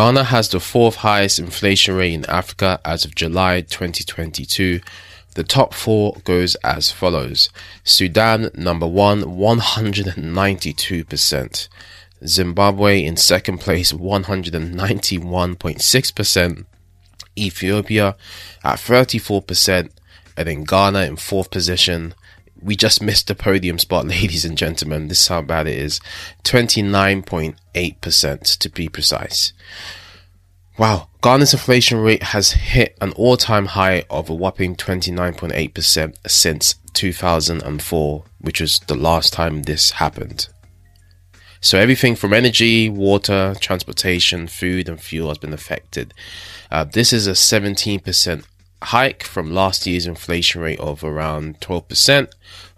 Ghana has the fourth highest inflation rate in Africa as of July 2022. The top four goes as follows. Sudan, number one, 192%. Zimbabwe in second place, 191.6%. Ethiopia at 34%. And then Ghana in fourth position. We just missed the podium spot, ladies and gentlemen. This is how bad it is. 29.8% to be precise. Wow, Ghana's inflation rate has hit an all time high of a whopping 29.8% since 2004, which was the last time this happened. So everything from energy, water, transportation, food, and fuel has been affected. Uh, this is a 17% hike from last year's inflation rate of around 12%,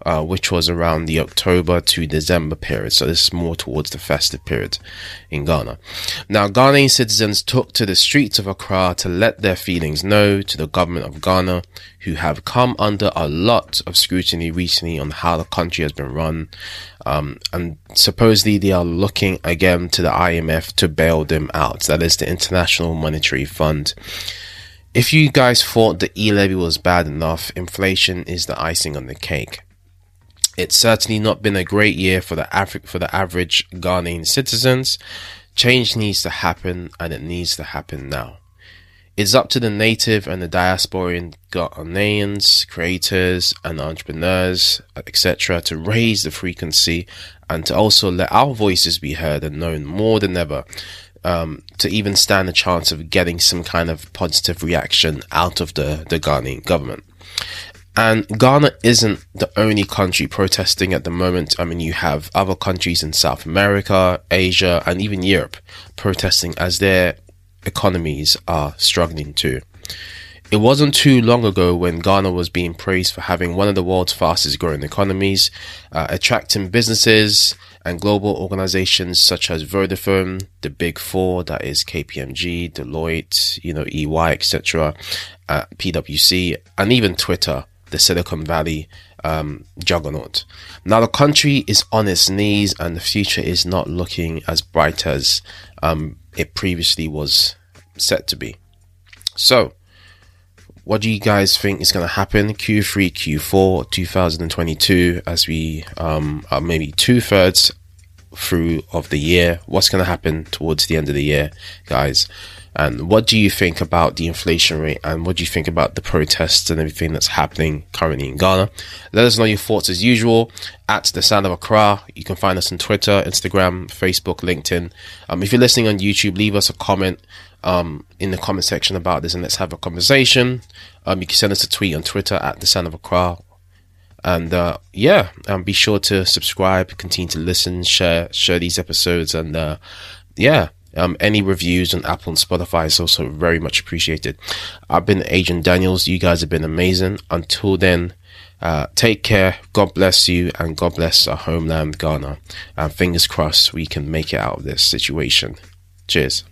uh, which was around the October to December period. So this is more towards the festive period in Ghana. Now, Ghanaian citizens took to the streets of Accra to let their feelings know to the government of Ghana, who have come under a lot of scrutiny recently on how the country has been run. Um, and supposedly they are looking again to the IMF to bail them out. That is the International Monetary Fund. If you guys thought the e levy was bad enough, inflation is the icing on the cake. It's certainly not been a great year for the Afri- for the average Ghanaian citizens. Change needs to happen, and it needs to happen now. It's up to the native and the diasporan Ghanaians, creators and entrepreneurs, etc., to raise the frequency and to also let our voices be heard and known more than ever um, to even stand a chance of getting some kind of positive reaction out of the, the Ghanaian government. And Ghana isn't the only country protesting at the moment. I mean, you have other countries in South America, Asia, and even Europe protesting as their economies are struggling too. It wasn't too long ago when Ghana was being praised for having one of the world's fastest growing economies, uh, attracting businesses and global organizations such as Vodafone, the Big Four, that is KPMG, Deloitte, you know, EY, etc., uh, PwC, and even Twitter, the Silicon Valley um, juggernaut. Now the country is on its knees, and the future is not looking as bright as um, it previously was set to be. So, what do you guys think is going to happen Q3, Q4 2022 as we um, are maybe two thirds through of the year? What's going to happen towards the end of the year, guys? And what do you think about the inflation rate? And what do you think about the protests and everything that's happening currently in Ghana? Let us know your thoughts as usual at the sound of Accra. You can find us on Twitter, Instagram, Facebook, LinkedIn. Um, if you're listening on YouTube, leave us a comment um, in the comment section about this and let's have a conversation. Um, you can send us a tweet on Twitter at the sound of Accra. And uh, yeah, um, be sure to subscribe, continue to listen, share, share these episodes, and uh, yeah, um, any reviews on Apple and Spotify is also very much appreciated. I've been Agent Daniels. You guys have been amazing. Until then, uh, take care. God bless you, and God bless our homeland, Ghana. And fingers crossed we can make it out of this situation. Cheers.